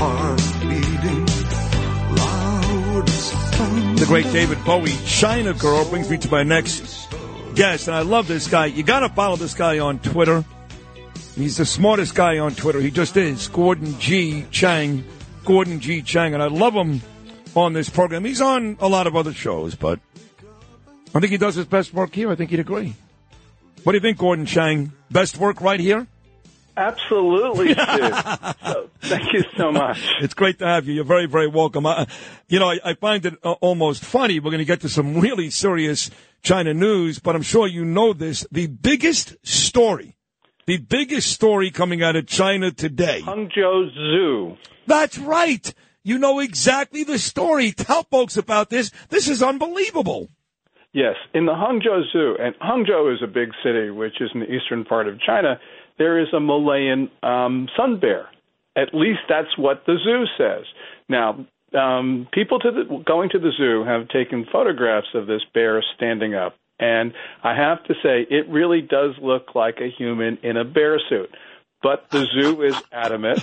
heart beating loud. The great David Bowie, China Girl, brings me to my next guest, and I love this guy. You got to follow this guy on Twitter. He's the smartest guy on Twitter. He just is. Gordon G. Chang. Gordon G. Chang, and I love him on this program. He's on a lot of other shows, but I think he does his best work here. I think he'd agree. What do you think, Gordon Chang? Best work right here? Absolutely, so, thank you so much. It's great to have you. You're very, very welcome. I, you know, I, I find it uh, almost funny. We're going to get to some really serious China news, but I'm sure you know this. The biggest story, the biggest story coming out of China today. Hangzhou Zoo. That's right. You know exactly the story. Tell folks about this. This is unbelievable. Yes, in the Hangzhou Zoo, and Hangzhou is a big city, which is in the eastern part of China. There is a Malayan um, sun bear. At least that's what the zoo says. Now, um, people to the, going to the zoo have taken photographs of this bear standing up, and I have to say, it really does look like a human in a bear suit. But the zoo is adamant.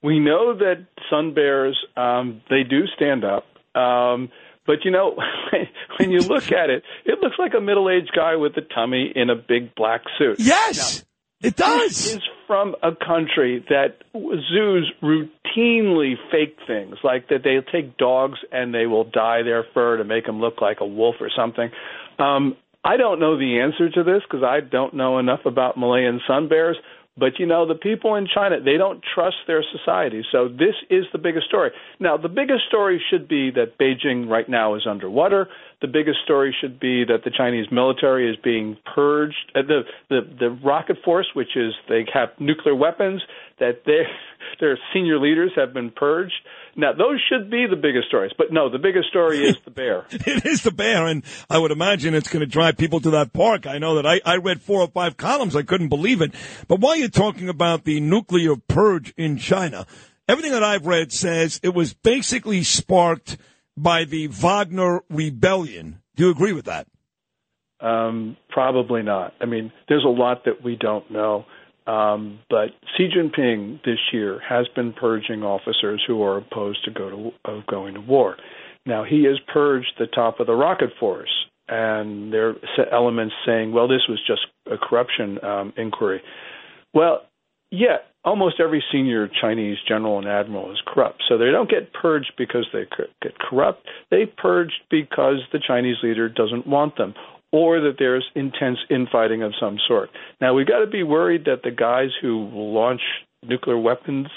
We know that sun bears um, they do stand up. Um, but you know, when you look at it, it looks like a middle-aged guy with a tummy in a big black suit. Yes, it This does. is from a country that zoos routinely fake things, like that they'll take dogs and they will dye their fur to make them look like a wolf or something. Um, I don't know the answer to this because I don't know enough about Malayan sun bears. But you know, the people in China, they don't trust their society. So this is the biggest story. Now, the biggest story should be that Beijing right now is underwater. The biggest story should be that the Chinese military is being purged. Uh, the, the the rocket force, which is they have nuclear weapons, that their their senior leaders have been purged. Now, those should be the biggest stories. But no, the biggest story is the bear. It is the bear, and I would imagine it's going to drive people to that park. I know that I, I read four or five columns. I couldn't believe it. But while you're talking about the nuclear purge in China, everything that I've read says it was basically sparked by the Wagner rebellion. Do you agree with that? Um, probably not. I mean, there's a lot that we don't know. Um, but Xi Jinping this year has been purging officers who are opposed to go to of going to war. Now he has purged the top of the rocket force, and there are elements saying, "Well, this was just a corruption um, inquiry." Well, yeah, almost every senior Chinese general and admiral is corrupt. So they don't get purged because they get corrupt. They purged because the Chinese leader doesn't want them, or that there's intense infighting of some sort. Now we've got to be worried that the guys who launch nuclear weapons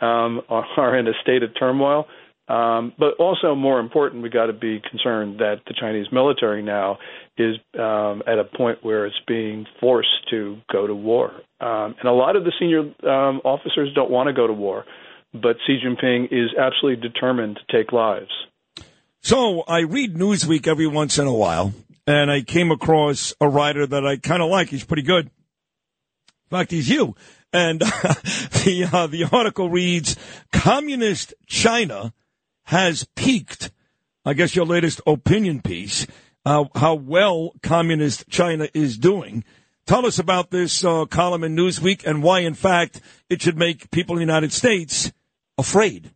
um, are, in a state of turmoil. Um, but also, more important, we've got to be concerned that the Chinese military now is um, at a point where it's being forced to go to war. Um, and a lot of the senior um, officers don't want to go to war, but Xi Jinping is absolutely determined to take lives. So I read Newsweek every once in a while, and I came across a writer that I kind of like. He's pretty good. In fact, he's you. And the uh, the article reads: Communist China has peaked. I guess your latest opinion piece. Uh, how well communist China is doing. Tell us about this uh, column in Newsweek and why, in fact, it should make people in the United States afraid.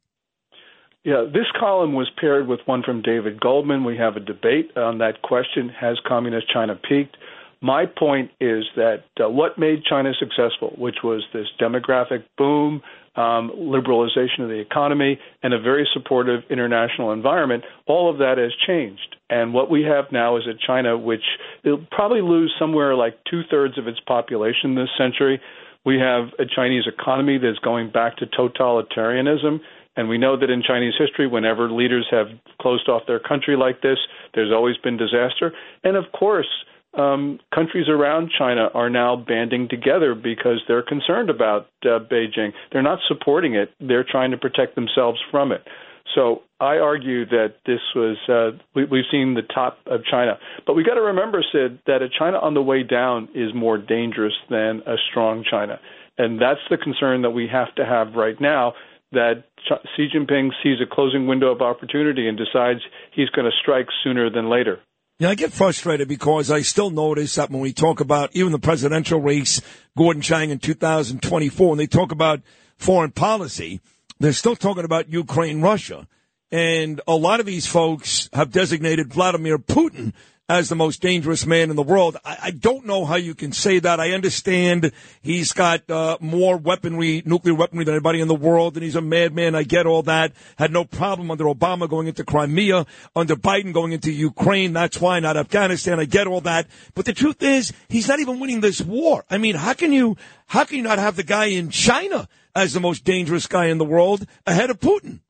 Yeah, this column was paired with one from David Goldman. We have a debate on that question Has communist China peaked? My point is that uh, what made China successful, which was this demographic boom, um, liberalization of the economy, and a very supportive international environment, all of that has changed. And what we have now is a China which will probably lose somewhere like two thirds of its population this century. We have a Chinese economy that's going back to totalitarianism. And we know that in Chinese history, whenever leaders have closed off their country like this, there's always been disaster. And of course, um, countries around China are now banding together because they're concerned about uh, Beijing. They're not supporting it, they're trying to protect themselves from it. So I argue that this was, uh, we, we've seen the top of China. But we got to remember, Sid, that a China on the way down is more dangerous than a strong China. And that's the concern that we have to have right now that Xi Jinping sees a closing window of opportunity and decides he's going to strike sooner than later. Yeah, I get frustrated because I still notice that when we talk about even the presidential race, Gordon Chang in 2024, when they talk about foreign policy, they're still talking about Ukraine, Russia. And a lot of these folks have designated Vladimir Putin as the most dangerous man in the world. I, I don't know how you can say that. I understand he's got uh, more weaponry, nuclear weaponry than anybody in the world, and he's a madman. I get all that. Had no problem under Obama going into Crimea, under Biden going into Ukraine. That's why not Afghanistan. I get all that. But the truth is, he's not even winning this war. I mean, how can you, how can you not have the guy in China as the most dangerous guy in the world ahead of Putin?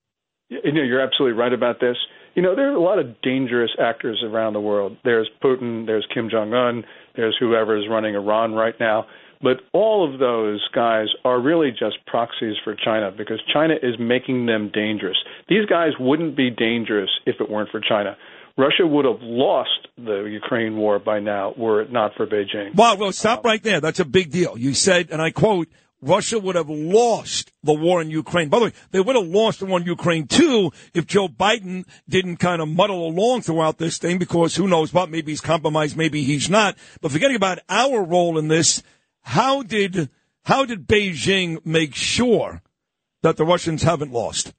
You know, you're absolutely right about this. You know, there are a lot of dangerous actors around the world. There's Putin, there's Kim Jong Un, there's whoever is running Iran right now. But all of those guys are really just proxies for China because China is making them dangerous. These guys wouldn't be dangerous if it weren't for China. Russia would have lost the Ukraine war by now were it not for Beijing. Wow, well, stop right there. That's a big deal. You said, and I quote, Russia would have lost the war in Ukraine. By the way, they would have lost the war in Ukraine too if Joe Biden didn't kind of muddle along throughout this thing because who knows what, maybe he's compromised, maybe he's not. But forgetting about our role in this, how did, how did Beijing make sure that the Russians haven't lost?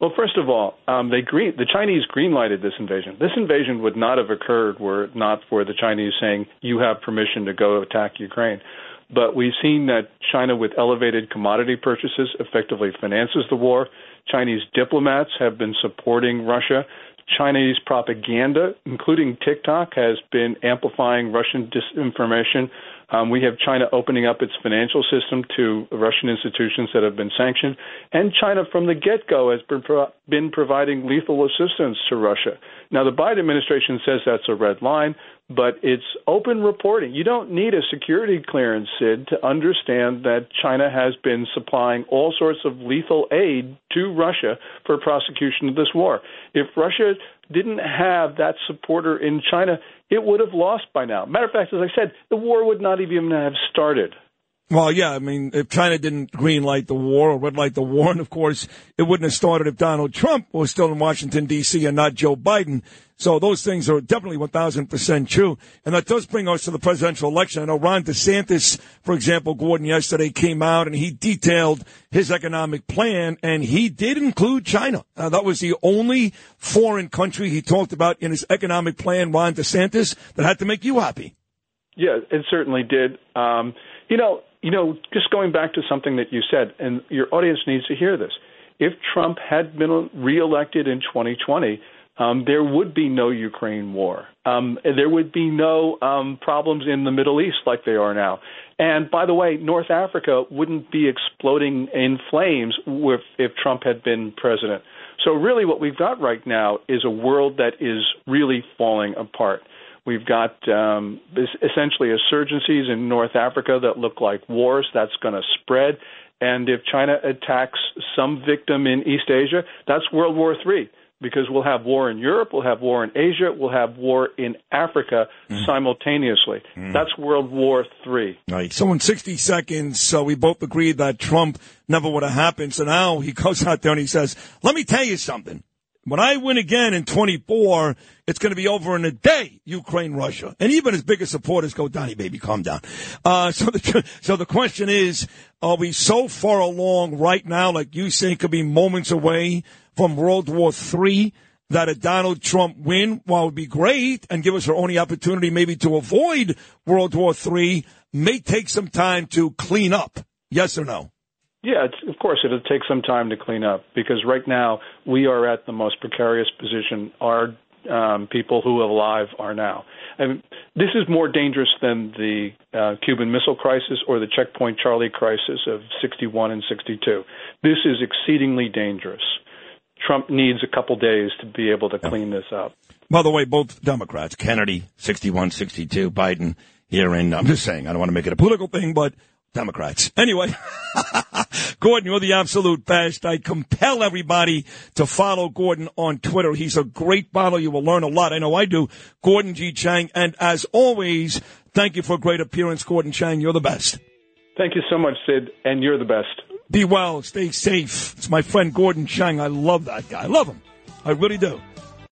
Well, first of all, um, they green, the Chinese greenlighted this invasion. This invasion would not have occurred were it not for the Chinese saying, you have permission to go attack Ukraine. But we've seen that China, with elevated commodity purchases, effectively finances the war. Chinese diplomats have been supporting Russia. Chinese propaganda, including TikTok, has been amplifying Russian disinformation. Um, we have China opening up its financial system to Russian institutions that have been sanctioned, and China from the get-go has been, pro- been providing lethal assistance to Russia. Now, the Biden administration says that's a red line but it's open reporting. You don't need a security clearance, Sid, to understand that China has been supplying all sorts of lethal aid to Russia for prosecution of this war. If Russia didn't have that supporter in China, it would have lost by now. Matter of fact, as I said, the war would not even have started. Well, yeah, I mean, if China didn't green light the war or red light the war, and of course, it wouldn't have started if Donald Trump was still in Washington, D.C., and not Joe Biden. So those things are definitely 1,000% true. And that does bring us to the presidential election. I know Ron DeSantis, for example, Gordon yesterday came out and he detailed his economic plan, and he did include China. Uh, that was the only foreign country he talked about in his economic plan, Ron DeSantis, that had to make you happy. Yeah, it certainly did. Um, you know, you know, just going back to something that you said, and your audience needs to hear this. If Trump had been reelected in 2020, um, there would be no Ukraine war. Um, there would be no um, problems in the Middle East like they are now. And by the way, North Africa wouldn't be exploding in flames if, if Trump had been president. So, really, what we've got right now is a world that is really falling apart. We've got um, essentially insurgencies in North Africa that look like wars. That's going to spread. And if China attacks some victim in East Asia, that's World War III because we'll have war in Europe, we'll have war in Asia, we'll have war in Africa mm. simultaneously. Mm. That's World War III. Right. So in 60 seconds, so we both agreed that Trump never would have happened. So now he goes out there and he says, let me tell you something. When I win again in 24, it's going to be over in a day, Ukraine, Russia. And even his biggest supporters go, Donnie, baby, calm down. Uh, so the, so the question is, are we so far along right now, like you say, could be moments away from World War III that a Donald Trump win, while would be great and give us our only opportunity maybe to avoid World War III, may take some time to clean up. Yes or no? Yeah, of course, it'll take some time to clean up because right now we are at the most precarious position our um, people who are alive are now. And this is more dangerous than the uh, Cuban Missile Crisis or the Checkpoint Charlie crisis of 61 and 62. This is exceedingly dangerous. Trump needs a couple days to be able to clean this up. By the way, both Democrats, Kennedy, 61, 62, Biden here in, I'm just saying, I don't want to make it a political thing, but Democrats. Anyway, Gordon, you're the absolute best. I compel everybody to follow Gordon on Twitter. He's a great follow. You will learn a lot. I know I do. Gordon G. Chang. And as always, thank you for a great appearance, Gordon Chang. You're the best. Thank you so much, Sid. And you're the best. Be well. Stay safe. It's my friend Gordon Chang. I love that guy. I love him. I really do.